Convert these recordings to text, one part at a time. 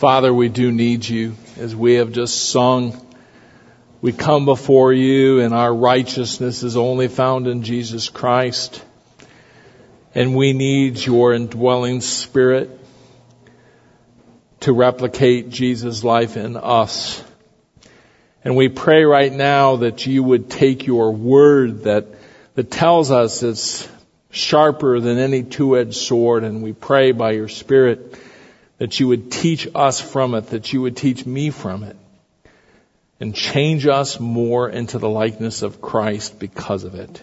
Father, we do need you as we have just sung. We come before you and our righteousness is only found in Jesus Christ. And we need your indwelling spirit to replicate Jesus' life in us. And we pray right now that you would take your word that, that tells us it's sharper than any two-edged sword and we pray by your spirit that you would teach us from it, that you would teach me from it, and change us more into the likeness of Christ because of it.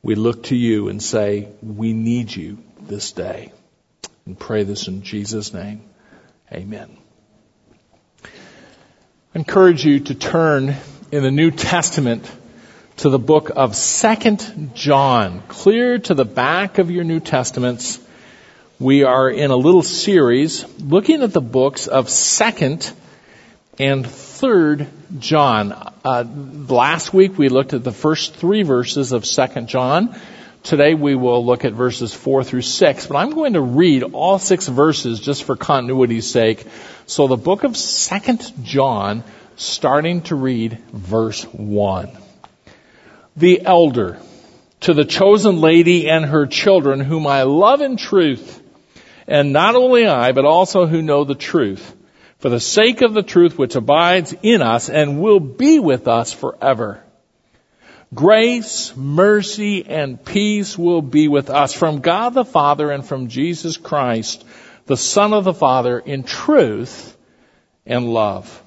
We look to you and say, we need you this day. And pray this in Jesus' name. Amen. I encourage you to turn in the New Testament to the book of Second John. Clear to the back of your New Testaments we are in a little series looking at the books of 2nd and 3rd John. Uh, last week we looked at the first three verses of 2nd John. Today we will look at verses 4 through 6, but I'm going to read all six verses just for continuity's sake. So the book of 2nd John, starting to read verse 1. The elder, to the chosen lady and her children whom I love in truth, and not only I, but also who know the truth, for the sake of the truth which abides in us and will be with us forever. Grace, mercy, and peace will be with us from God the Father and from Jesus Christ, the Son of the Father, in truth and love.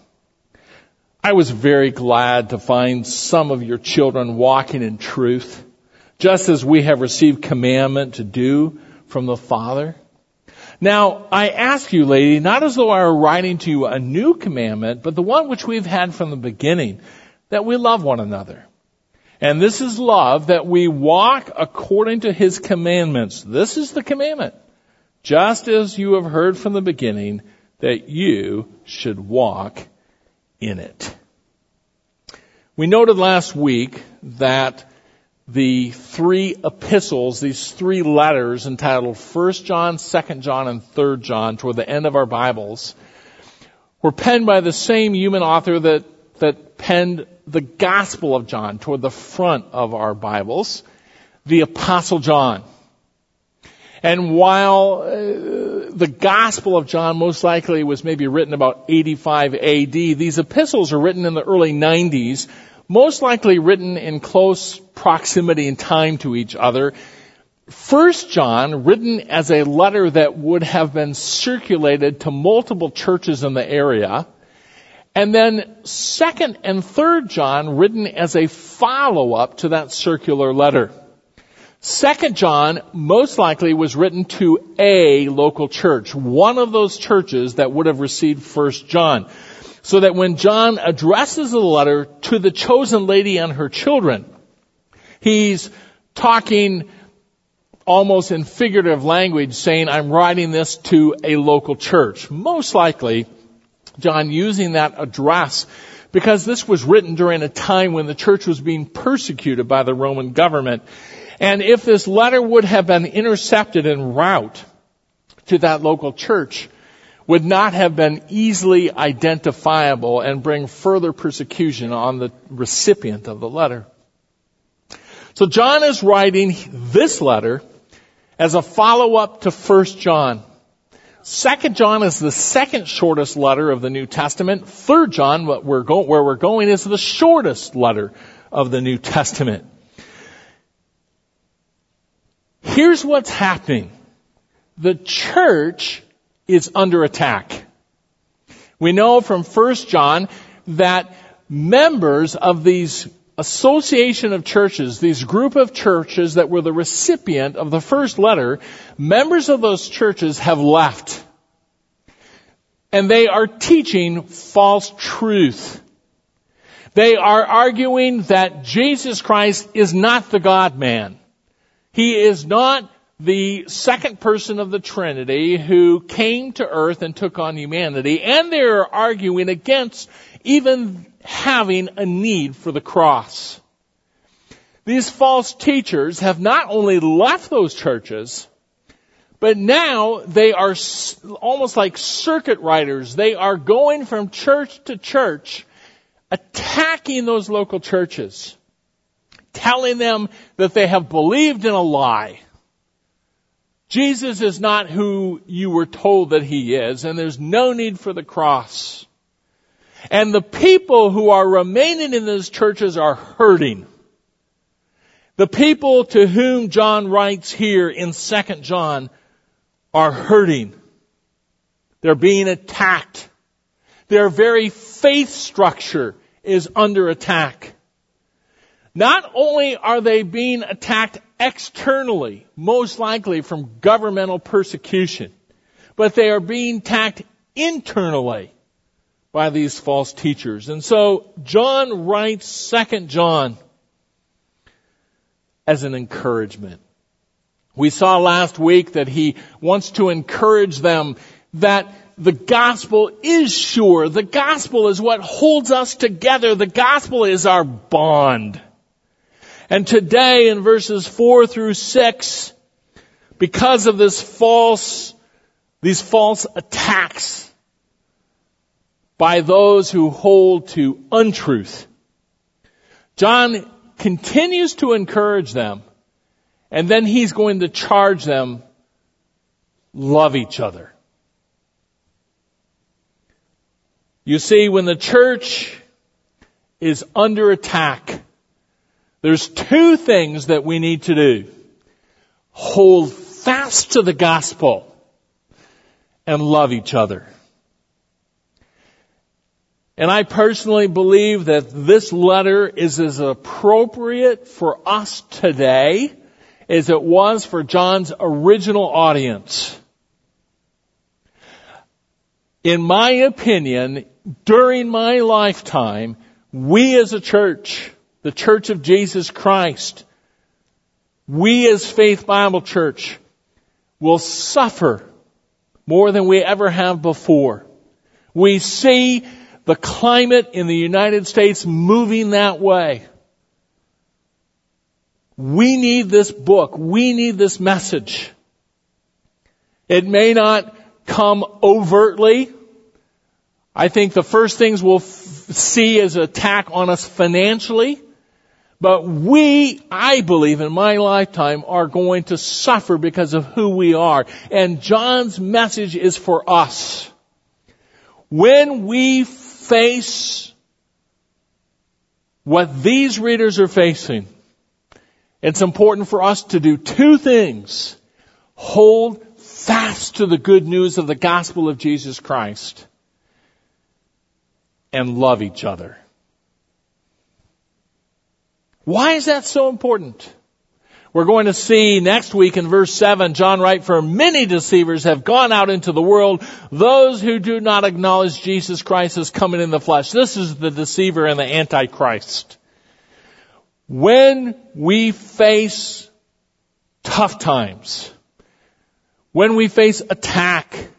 I was very glad to find some of your children walking in truth, just as we have received commandment to do from the Father. Now, I ask you, lady, not as though I were writing to you a new commandment, but the one which we've had from the beginning, that we love one another. And this is love, that we walk according to His commandments. This is the commandment. Just as you have heard from the beginning, that you should walk in it. We noted last week that the three epistles, these three letters entitled 1 John, 2 John, and 3 John toward the end of our Bibles were penned by the same human author that, that penned the Gospel of John toward the front of our Bibles, the Apostle John. And while uh, the Gospel of John most likely was maybe written about 85 AD, these epistles are written in the early 90s most likely written in close proximity in time to each other. First John, written as a letter that would have been circulated to multiple churches in the area. And then second and third John, written as a follow-up to that circular letter. Second John most likely was written to a local church, one of those churches that would have received First John so that when John addresses the letter to the chosen lady and her children, he's talking almost in figurative language saying, I'm writing this to a local church. Most likely, John using that address because this was written during a time when the church was being persecuted by the Roman government. And if this letter would have been intercepted en route to that local church, would not have been easily identifiable and bring further persecution on the recipient of the letter. So John is writing this letter as a follow-up to 1 John. Second John is the second shortest letter of the New Testament. Third John, where we're, go- where we're going, is the shortest letter of the New Testament. Here's what's happening. The church is under attack. We know from 1 John that members of these association of churches, these group of churches that were the recipient of the first letter, members of those churches have left. And they are teaching false truth. They are arguing that Jesus Christ is not the God man. He is not the second person of the Trinity who came to earth and took on humanity, and they're arguing against even having a need for the cross. These false teachers have not only left those churches, But now they are almost like circuit riders. They are going from church to church, attacking those local churches, telling them that they have believed in a lie. Jesus is not who you were told that he is, and there's no need for the cross. And the people who are remaining in those churches are hurting. The people to whom John writes here in 2 John are hurting. They're being attacked. Their very faith structure is under attack. Not only are they being attacked externally, most likely from governmental persecution, but they are being attacked internally by these false teachers. And so John writes 2nd John as an encouragement. We saw last week that he wants to encourage them that the gospel is sure. The gospel is what holds us together. The gospel is our bond. And today in verses 4 through 6, because of this false, these false attacks by those who hold to untruth, John continues to encourage them and then he's going to charge them, love each other. You see, when the church is under attack, there's two things that we need to do. Hold fast to the gospel and love each other. And I personally believe that this letter is as appropriate for us today as it was for John's original audience. In my opinion, during my lifetime, we as a church, the Church of Jesus Christ, we as Faith Bible Church will suffer more than we ever have before. We see the climate in the United States moving that way. We need this book. We need this message. It may not come overtly. I think the first things we'll f- see is attack on us financially. But we, I believe in my lifetime, are going to suffer because of who we are. And John's message is for us. When we face what these readers are facing, it's important for us to do two things. Hold fast to the good news of the gospel of Jesus Christ and love each other. Why is that so important? We're going to see next week in verse 7, John writes, for many deceivers have gone out into the world, those who do not acknowledge Jesus Christ as coming in the flesh. This is the deceiver and the antichrist. When we face tough times, when we face attack,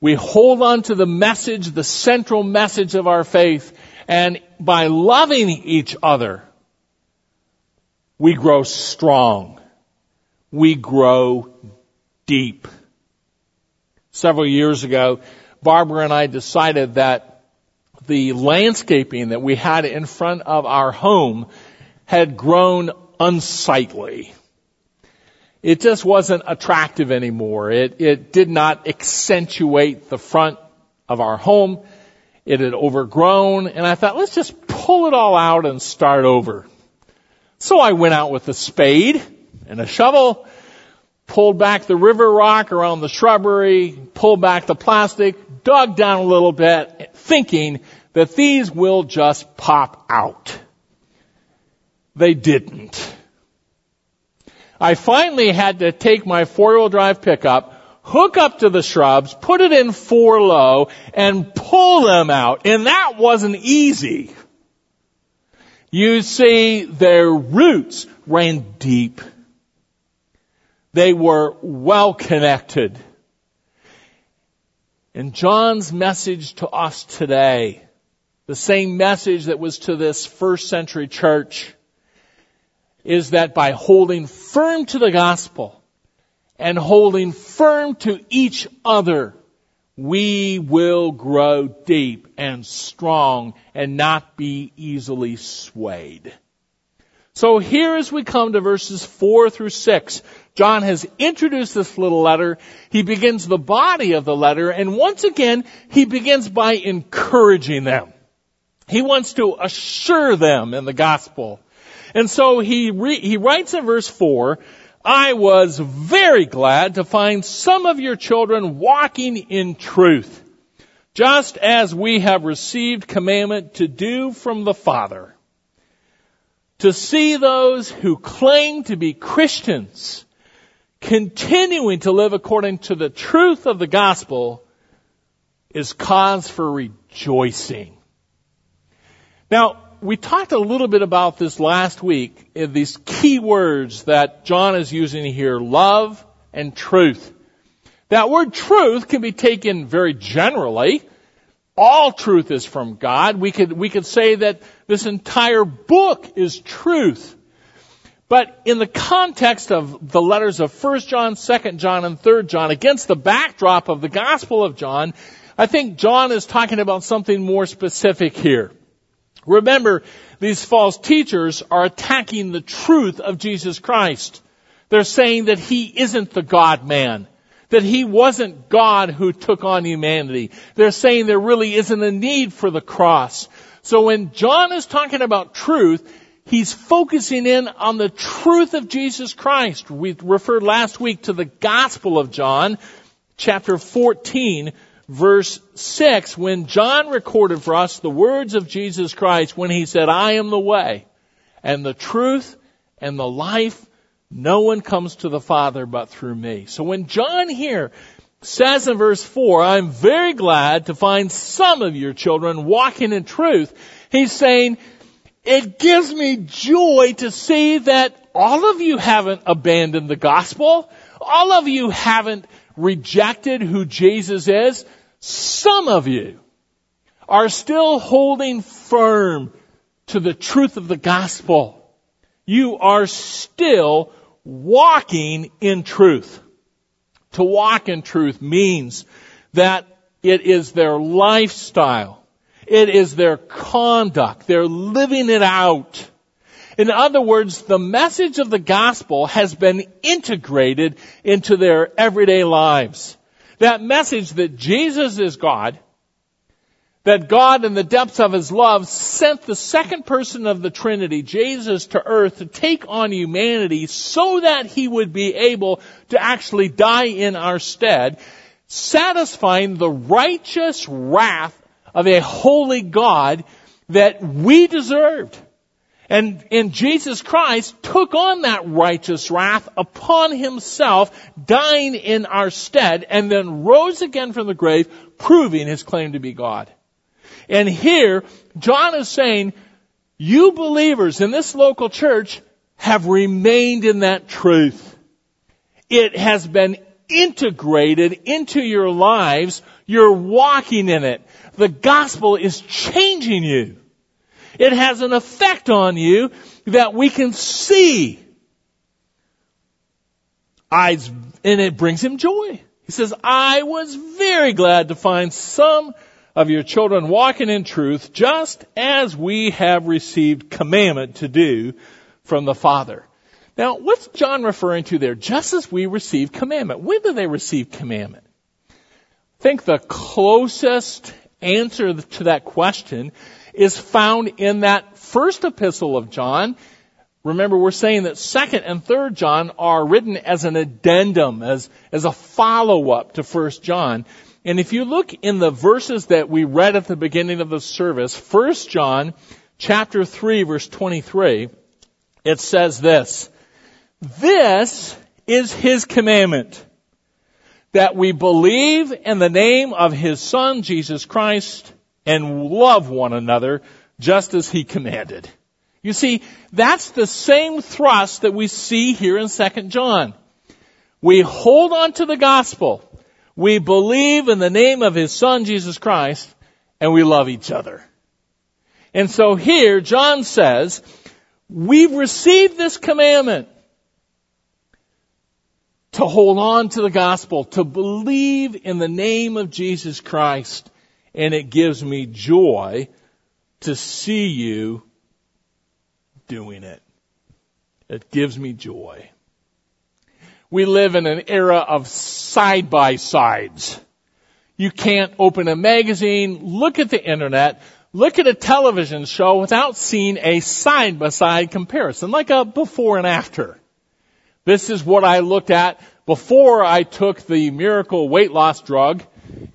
we hold on to the message, the central message of our faith, and by loving each other, we grow strong. We grow deep. Several years ago, Barbara and I decided that the landscaping that we had in front of our home had grown unsightly. It just wasn't attractive anymore. It, it did not accentuate the front of our home. It had overgrown and I thought, let's just pull it all out and start over. So I went out with a spade and a shovel, pulled back the river rock around the shrubbery, pulled back the plastic, dug down a little bit, thinking that these will just pop out. They didn't. I finally had to take my four-wheel drive pickup, hook up to the shrubs, put it in four low, and pull them out. And that wasn't easy. You see, their roots ran deep. They were well connected. And John's message to us today the same message that was to this first century church is that by holding firm to the gospel and holding firm to each other, we will grow deep and strong and not be easily swayed. So here as we come to verses 4 through 6, John has introduced this little letter. He begins the body of the letter and once again he begins by encouraging them. He wants to assure them in the gospel. And so he re- he writes in verse 4, I was very glad to find some of your children walking in truth, just as we have received commandment to do from the Father. To see those who claim to be Christians continuing to live according to the truth of the gospel is cause for rejoicing. Now, we talked a little bit about this last week, uh, these key words that John is using here, love and truth. That word truth can be taken very generally. All truth is from God. We could, we could say that this entire book is truth. But in the context of the letters of 1 John, 2 John, and 3 John, against the backdrop of the Gospel of John, I think John is talking about something more specific here. Remember, these false teachers are attacking the truth of Jesus Christ. They're saying that He isn't the God man. That He wasn't God who took on humanity. They're saying there really isn't a need for the cross. So when John is talking about truth, he's focusing in on the truth of Jesus Christ. We referred last week to the Gospel of John, chapter 14, verse 6, when John recorded for us the words of Jesus Christ when he said, I am the way and the truth and the life. No one comes to the Father but through me. So when John here says in verse 4, I'm very glad to find some of your children walking in truth, he's saying, it gives me joy to see that all of you haven't abandoned the gospel. All of you haven't rejected who Jesus is. Some of you are still holding firm to the truth of the gospel. You are still walking in truth. To walk in truth means that it is their lifestyle. It is their conduct. They're living it out. In other words, the message of the gospel has been integrated into their everyday lives. That message that Jesus is God, that God in the depths of His love sent the second person of the Trinity, Jesus, to earth to take on humanity so that He would be able to actually die in our stead, satisfying the righteous wrath of a holy God that we deserved. And, and Jesus Christ took on that righteous wrath upon himself, dying in our stead, and then rose again from the grave, proving his claim to be God. And here, John is saying, you believers in this local church have remained in that truth. It has been integrated into your lives. You're walking in it. The gospel is changing you. It has an effect on you that we can see. I, and it brings him joy. He says, I was very glad to find some of your children walking in truth just as we have received commandment to do from the Father. Now, what's John referring to there? Just as we receive commandment. When do they receive commandment? I think the closest answer to that question is found in that first epistle of John. Remember, we're saying that second and third John are written as an addendum, as, as a follow-up to first John. And if you look in the verses that we read at the beginning of the service, first John chapter 3 verse 23, it says this, This is his commandment, that we believe in the name of his son, Jesus Christ, and love one another just as he commanded. You see, that's the same thrust that we see here in 2 John. We hold on to the gospel. We believe in the name of his son Jesus Christ and we love each other. And so here John says, we've received this commandment to hold on to the gospel, to believe in the name of Jesus Christ. And it gives me joy to see you doing it. It gives me joy. We live in an era of side by sides. You can't open a magazine, look at the internet, look at a television show without seeing a side by side comparison, like a before and after. This is what I looked at before I took the miracle weight loss drug,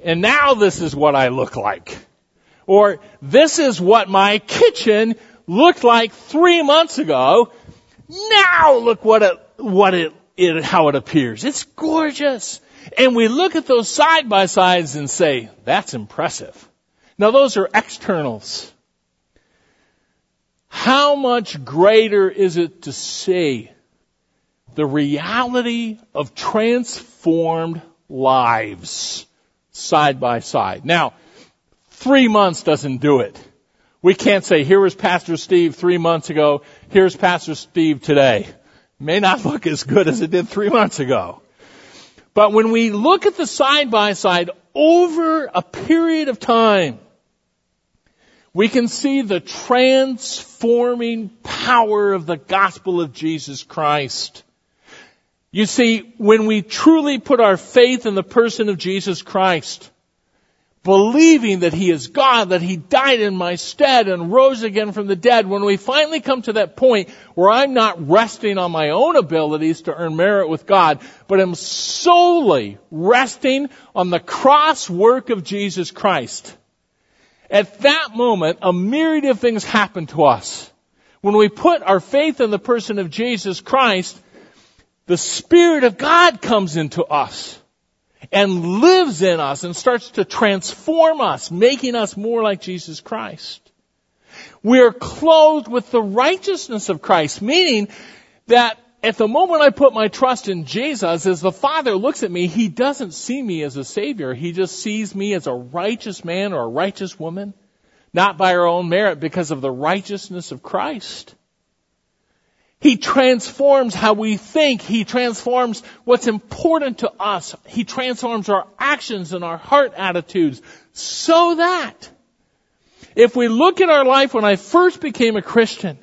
and now this is what I look like. Or this is what my kitchen looked like three months ago. Now look what it, what it, it, how it appears. It's gorgeous. And we look at those side by sides and say, that's impressive. Now those are externals. How much greater is it to see the reality of transformed lives side by side? Now, Three months doesn't do it. We can't say, here was Pastor Steve three months ago, here's Pastor Steve today. May not look as good as it did three months ago. But when we look at the side by side over a period of time, we can see the transforming power of the gospel of Jesus Christ. You see, when we truly put our faith in the person of Jesus Christ, believing that He is God, that He died in my stead and rose again from the dead, when we finally come to that point where I'm not resting on my own abilities to earn merit with God, but am solely resting on the cross work of Jesus Christ, at that moment, a myriad of things happen to us. When we put our faith in the person of Jesus Christ, the Spirit of God comes into us and lives in us and starts to transform us, making us more like Jesus Christ. We are clothed with the righteousness of Christ, meaning that at the moment I put my trust in Jesus, as the Father looks at me, He doesn't see me as a Savior. He just sees me as a righteous man or a righteous woman, not by our own merit, because of the righteousness of Christ. He transforms how we think. He transforms what's important to us. He transforms our actions and our heart attitudes so that if we look at our life when I first became a Christian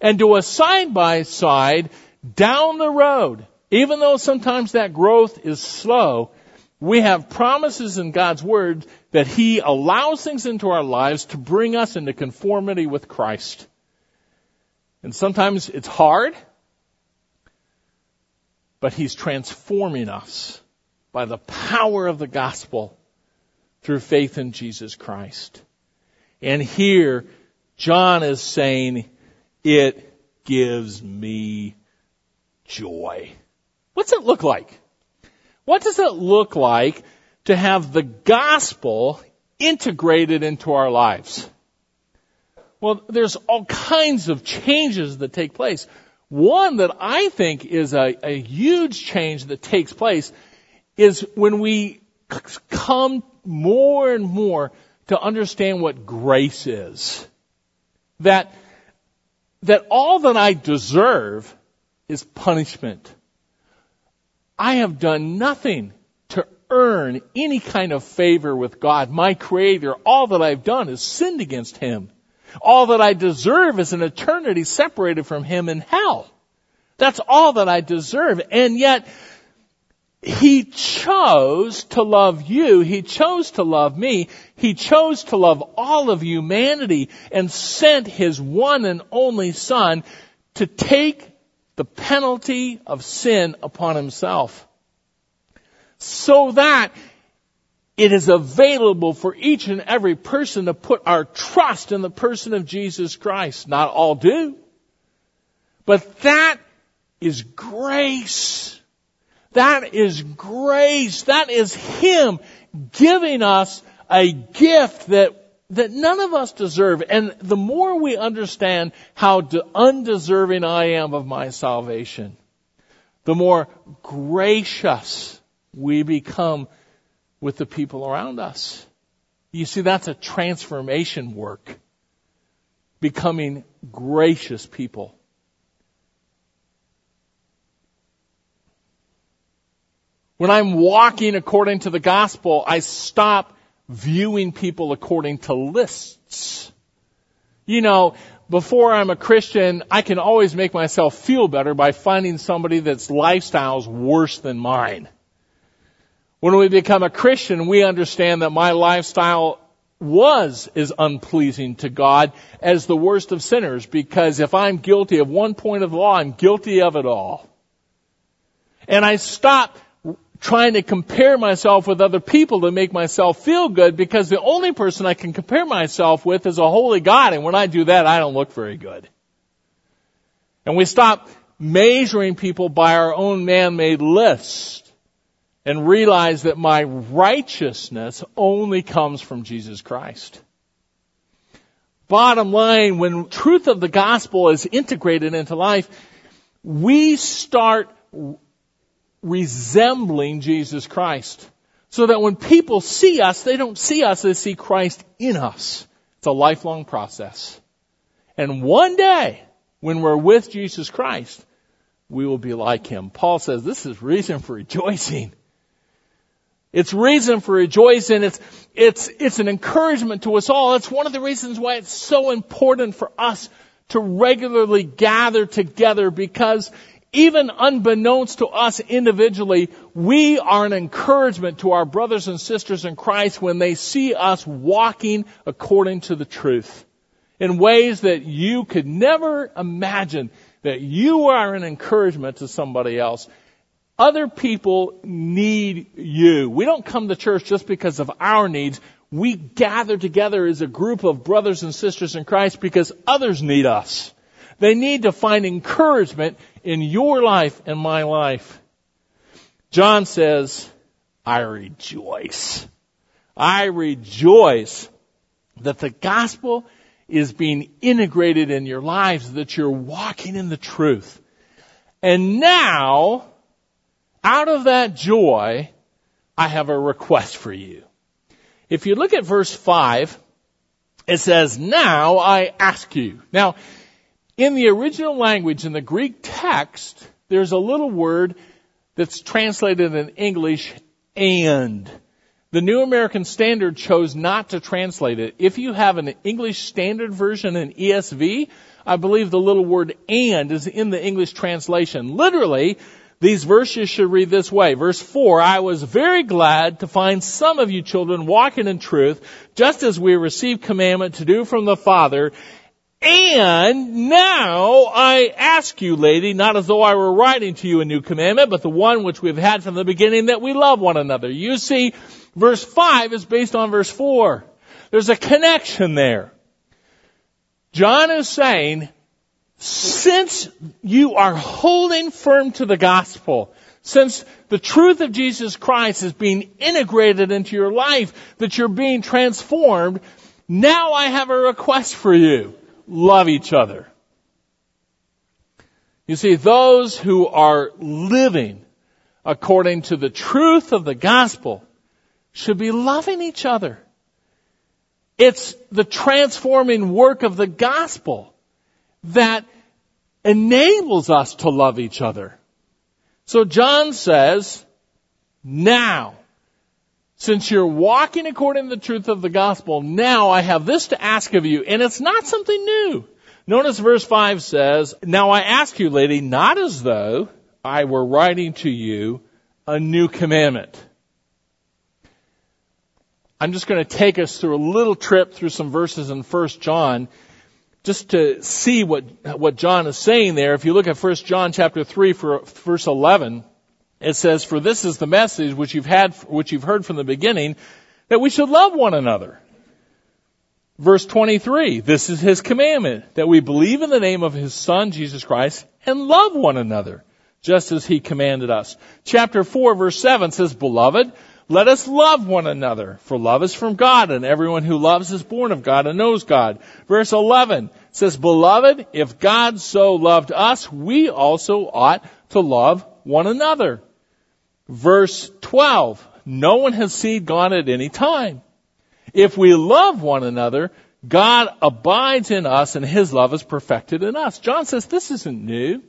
and do a side by side down the road, even though sometimes that growth is slow, we have promises in God's Word that He allows things into our lives to bring us into conformity with Christ. And sometimes it's hard, but He's transforming us by the power of the gospel through faith in Jesus Christ. And here, John is saying, it gives me joy. What's it look like? What does it look like to have the gospel integrated into our lives? Well, there's all kinds of changes that take place. One that I think is a, a huge change that takes place is when we come more and more to understand what grace is. That, that all that I deserve is punishment. I have done nothing to earn any kind of favor with God, my creator. All that I've done is sinned against Him. All that I deserve is an eternity separated from Him in hell. That's all that I deserve. And yet, He chose to love you. He chose to love me. He chose to love all of humanity and sent His one and only Son to take the penalty of sin upon Himself. So that it is available for each and every person to put our trust in the person of Jesus Christ. Not all do. But that is grace. That is grace. That is Him giving us a gift that that none of us deserve. And the more we understand how undeserving I am of my salvation, the more gracious we become with the people around us. You see, that's a transformation work. Becoming gracious people. When I'm walking according to the gospel, I stop viewing people according to lists. You know, before I'm a Christian, I can always make myself feel better by finding somebody that's lifestyle's worse than mine. When we become a Christian, we understand that my lifestyle was as unpleasing to God as the worst of sinners because if I'm guilty of one point of law, I'm guilty of it all. And I stop trying to compare myself with other people to make myself feel good because the only person I can compare myself with is a holy God. And when I do that, I don't look very good. And we stop measuring people by our own man-made list and realize that my righteousness only comes from Jesus Christ. Bottom line, when truth of the gospel is integrated into life, we start resembling Jesus Christ. So that when people see us, they don't see us, they see Christ in us. It's a lifelong process. And one day, when we're with Jesus Christ, we will be like Him. Paul says this is reason for rejoicing. It's reason for rejoicing. It's, it's, it's an encouragement to us all. It's one of the reasons why it's so important for us to regularly gather together because even unbeknownst to us individually, we are an encouragement to our brothers and sisters in Christ when they see us walking according to the truth in ways that you could never imagine that you are an encouragement to somebody else. Other people need you. We don't come to church just because of our needs. We gather together as a group of brothers and sisters in Christ because others need us. They need to find encouragement in your life and my life. John says, I rejoice. I rejoice that the gospel is being integrated in your lives, that you're walking in the truth. And now, out of that joy, I have a request for you. If you look at verse 5, it says, Now I ask you. Now, in the original language, in the Greek text, there's a little word that's translated in English, and. The New American Standard chose not to translate it. If you have an English Standard Version in ESV, I believe the little word and is in the English translation. Literally, these verses should read this way. Verse 4, I was very glad to find some of you children walking in truth, just as we received commandment to do from the Father, and now I ask you, lady, not as though I were writing to you a new commandment, but the one which we've had from the beginning that we love one another. You see, verse 5 is based on verse 4. There's a connection there. John is saying, since you are holding firm to the gospel, since the truth of Jesus Christ is being integrated into your life, that you're being transformed, now I have a request for you love each other. You see, those who are living according to the truth of the gospel should be loving each other. It's the transforming work of the gospel that enables us to love each other. So John says, now, since you're walking according to the truth of the gospel, now I have this to ask of you, and it's not something new. Notice verse 5 says, Now I ask you, lady, not as though I were writing to you a new commandment. I'm just going to take us through a little trip through some verses in 1 John just to see what, what John is saying there. If you look at 1 John chapter 3 for verse 11, it says, For this is the message which you've had, which you've heard from the beginning, that we should love one another. Verse 23, this is his commandment, that we believe in the name of his son, Jesus Christ, and love one another, just as he commanded us. Chapter 4 verse 7 says, Beloved, let us love one another, for love is from God, and everyone who loves is born of God and knows God. Verse 11 says, Beloved, if God so loved us, we also ought to love one another. Verse 12, no one has seen God at any time. If we love one another, God abides in us and His love is perfected in us. John says this isn't new.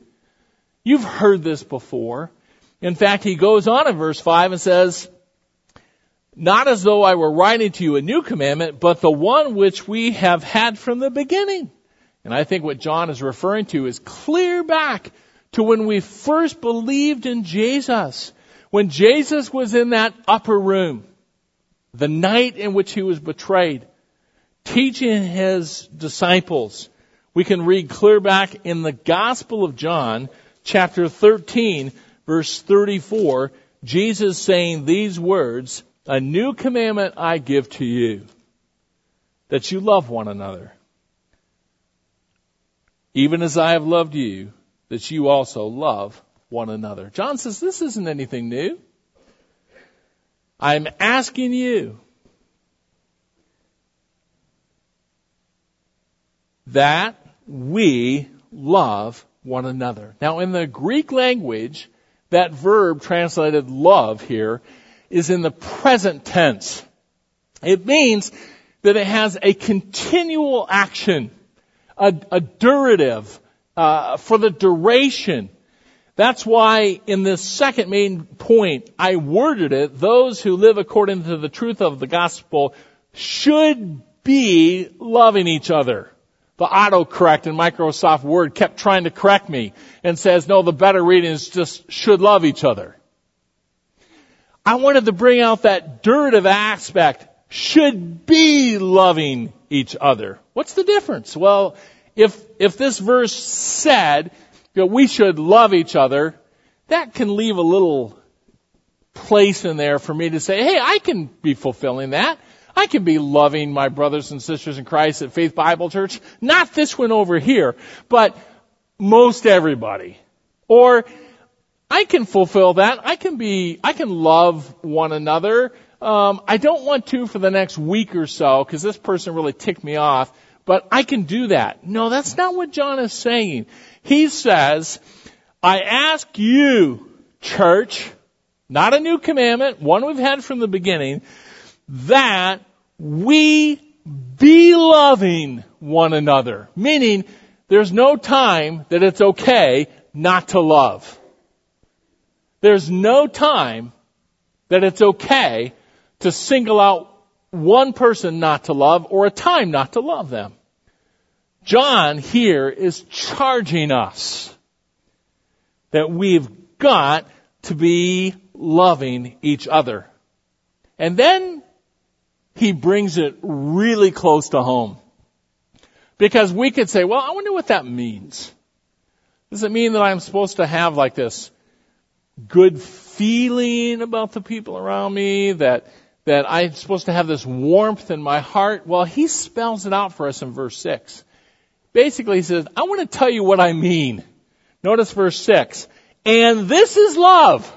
You've heard this before. In fact, he goes on in verse 5 and says, not as though I were writing to you a new commandment, but the one which we have had from the beginning. And I think what John is referring to is clear back to when we first believed in Jesus. When Jesus was in that upper room, the night in which he was betrayed, teaching his disciples, we can read clear back in the Gospel of John, chapter 13, verse 34, Jesus saying these words, a new commandment I give to you, that you love one another. Even as I have loved you, that you also love one another. John says this isn't anything new. I'm asking you that we love one another. Now in the Greek language, that verb translated love here is in the present tense. It means that it has a continual action, a, a durative, uh, for the duration. That's why in this second main point, I worded it, those who live according to the truth of the gospel should be loving each other. The autocorrect in Microsoft Word kept trying to correct me and says, no, the better reading is just should love each other. I wanted to bring out that durative aspect. Should be loving each other. What's the difference? Well, if, if this verse said that we should love each other, that can leave a little place in there for me to say, hey, I can be fulfilling that. I can be loving my brothers and sisters in Christ at Faith Bible Church. Not this one over here, but most everybody. Or I can fulfill that. I can be, I can love one another. Um, I don't want to for the next week or so because this person really ticked me off, but I can do that. No, that's not what John is saying. He says, I ask you, church, not a new commandment, one we've had from the beginning, that we be loving one another. Meaning, there's no time that it's okay not to love. There's no time that it's okay to single out one person not to love or a time not to love them. John here is charging us that we've got to be loving each other. And then he brings it really close to home. Because we could say, well, I wonder what that means. Does it mean that I'm supposed to have like this good feeling about the people around me, that, that I'm supposed to have this warmth in my heart. Well, he spells it out for us in verse 6. Basically, he says, I want to tell you what I mean. Notice verse 6. And this is love.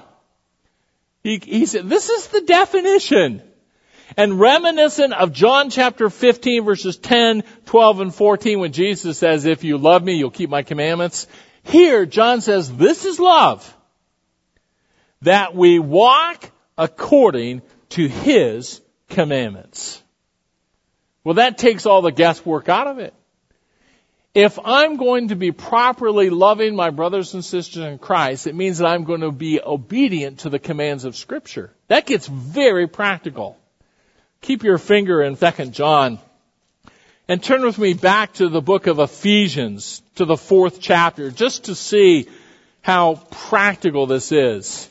He, he said, this is the definition. And reminiscent of John chapter 15 verses 10, 12, and 14 when Jesus says, if you love me, you'll keep my commandments. Here, John says, this is love that we walk according to His commandments. Well, that takes all the guesswork out of it. If I'm going to be properly loving my brothers and sisters in Christ, it means that I'm going to be obedient to the commands of Scripture. That gets very practical. Keep your finger in 2 John and turn with me back to the book of Ephesians, to the fourth chapter, just to see how practical this is.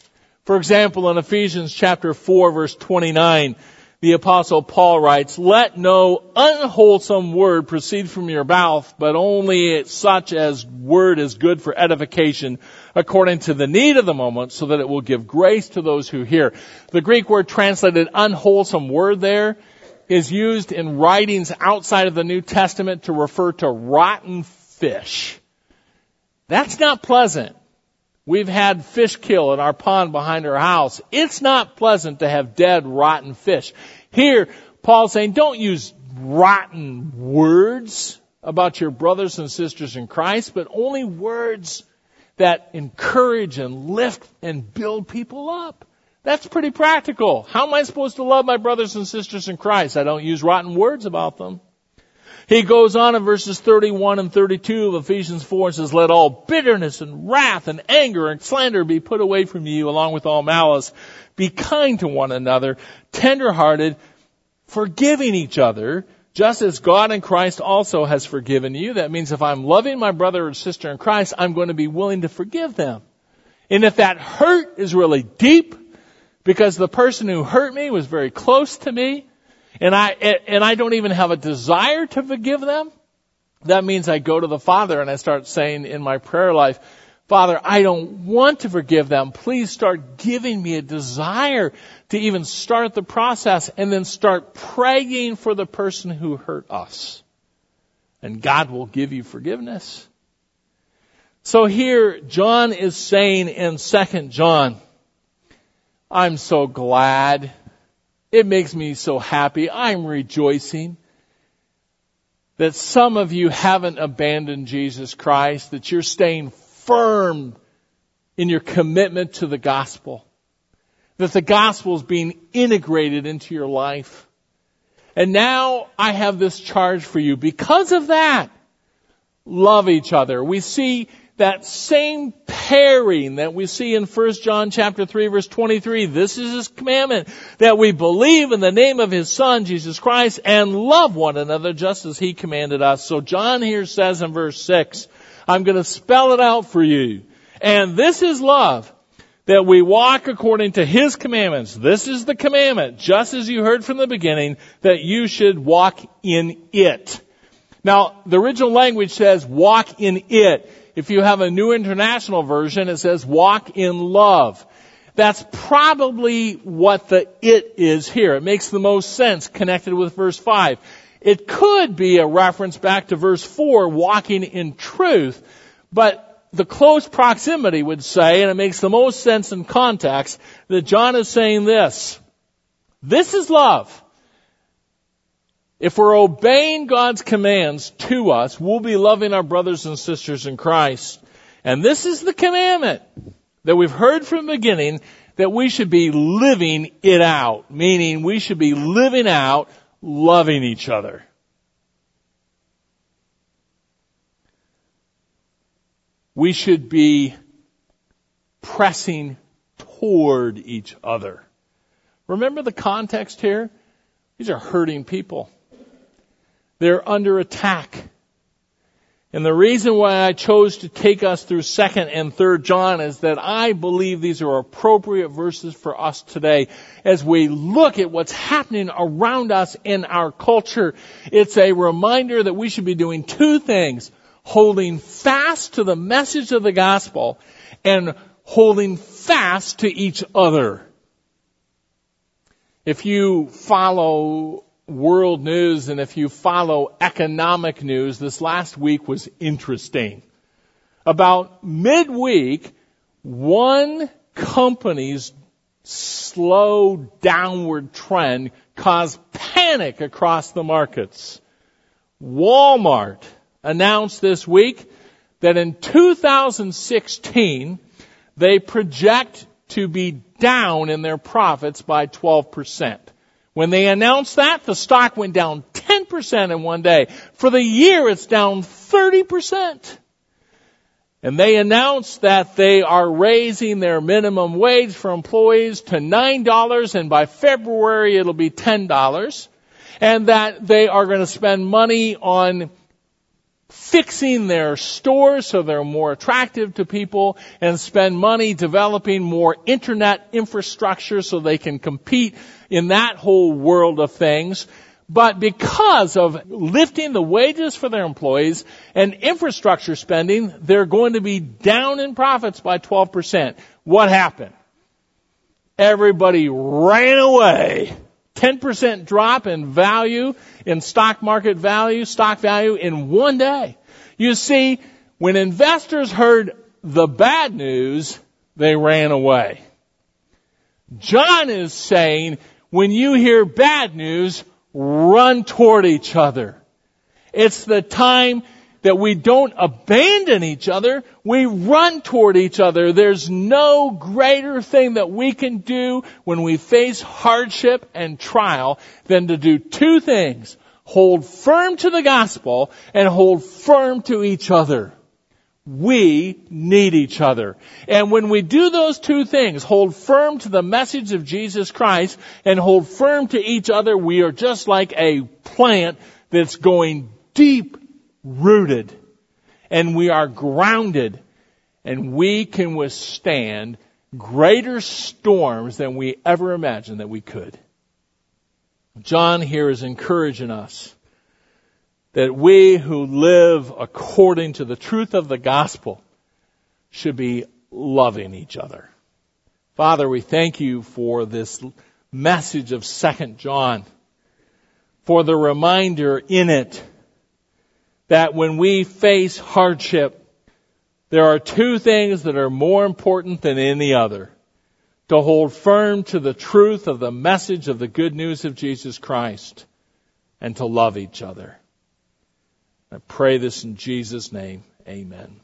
For example, in Ephesians chapter 4 verse 29, the apostle Paul writes, let no unwholesome word proceed from your mouth, but only such as word is good for edification according to the need of the moment so that it will give grace to those who hear. The Greek word translated unwholesome word there is used in writings outside of the New Testament to refer to rotten fish. That's not pleasant. We've had fish kill in our pond behind our house. It's not pleasant to have dead, rotten fish. Here, Paul's saying, don't use rotten words about your brothers and sisters in Christ, but only words that encourage and lift and build people up. That's pretty practical. How am I supposed to love my brothers and sisters in Christ? I don't use rotten words about them. He goes on in verses 31 and 32 of Ephesians 4 and says, Let all bitterness and wrath and anger and slander be put away from you along with all malice. Be kind to one another, tenderhearted, forgiving each other, just as God in Christ also has forgiven you. That means if I'm loving my brother or sister in Christ, I'm going to be willing to forgive them. And if that hurt is really deep, because the person who hurt me was very close to me, and I, and I don't even have a desire to forgive them, that means I go to the Father and I start saying in my prayer life, Father, I don't want to forgive them. Please start giving me a desire to even start the process and then start praying for the person who hurt us. And God will give you forgiveness. So here, John is saying in 2 John, I'm so glad it makes me so happy. I'm rejoicing that some of you haven't abandoned Jesus Christ, that you're staying firm in your commitment to the gospel, that the gospel is being integrated into your life. And now I have this charge for you. Because of that, love each other. We see that same pairing that we see in 1 John chapter 3 verse 23. This is his commandment that we believe in the name of his son Jesus Christ and love one another just as he commanded us. So John here says in verse 6, I'm going to spell it out for you. And this is love that we walk according to his commandments. This is the commandment, just as you heard from the beginning, that you should walk in it. Now, the original language says walk in it. If you have a new international version, it says walk in love. That's probably what the it is here. It makes the most sense connected with verse 5. It could be a reference back to verse 4, walking in truth, but the close proximity would say, and it makes the most sense in context, that John is saying this. This is love. If we're obeying God's commands to us, we'll be loving our brothers and sisters in Christ. And this is the commandment that we've heard from the beginning that we should be living it out, meaning we should be living out loving each other. We should be pressing toward each other. Remember the context here? These are hurting people. They're under attack. And the reason why I chose to take us through 2nd and 3rd John is that I believe these are appropriate verses for us today as we look at what's happening around us in our culture. It's a reminder that we should be doing two things. Holding fast to the message of the gospel and holding fast to each other. If you follow world news and if you follow economic news, this last week was interesting. About midweek, one company's slow downward trend caused panic across the markets. Walmart announced this week that in 2016, they project to be down in their profits by 12%. When they announced that, the stock went down 10% in one day. For the year, it's down 30%. And they announced that they are raising their minimum wage for employees to $9 and by February it'll be $10. And that they are going to spend money on fixing their stores so they're more attractive to people and spend money developing more internet infrastructure so they can compete in that whole world of things. But because of lifting the wages for their employees and infrastructure spending, they're going to be down in profits by 12%. What happened? Everybody ran away 10% drop in value, in stock market value, stock value in one day. You see, when investors heard the bad news, they ran away. John is saying, when you hear bad news, run toward each other. It's the time that we don't abandon each other, we run toward each other. There's no greater thing that we can do when we face hardship and trial than to do two things. hold firm to the gospel and hold firm to each other. We need each other. And when we do those two things, hold firm to the message of Jesus Christ and hold firm to each other, we are just like a plant that's going deep rooted. And we are grounded. And we can withstand greater storms than we ever imagined that we could. John here is encouraging us that we who live according to the truth of the gospel should be loving each other. Father, we thank you for this message of 2nd John, for the reminder in it that when we face hardship, there are two things that are more important than any other. To hold firm to the truth of the message of the good news of Jesus Christ and to love each other. I pray this in Jesus' name. Amen.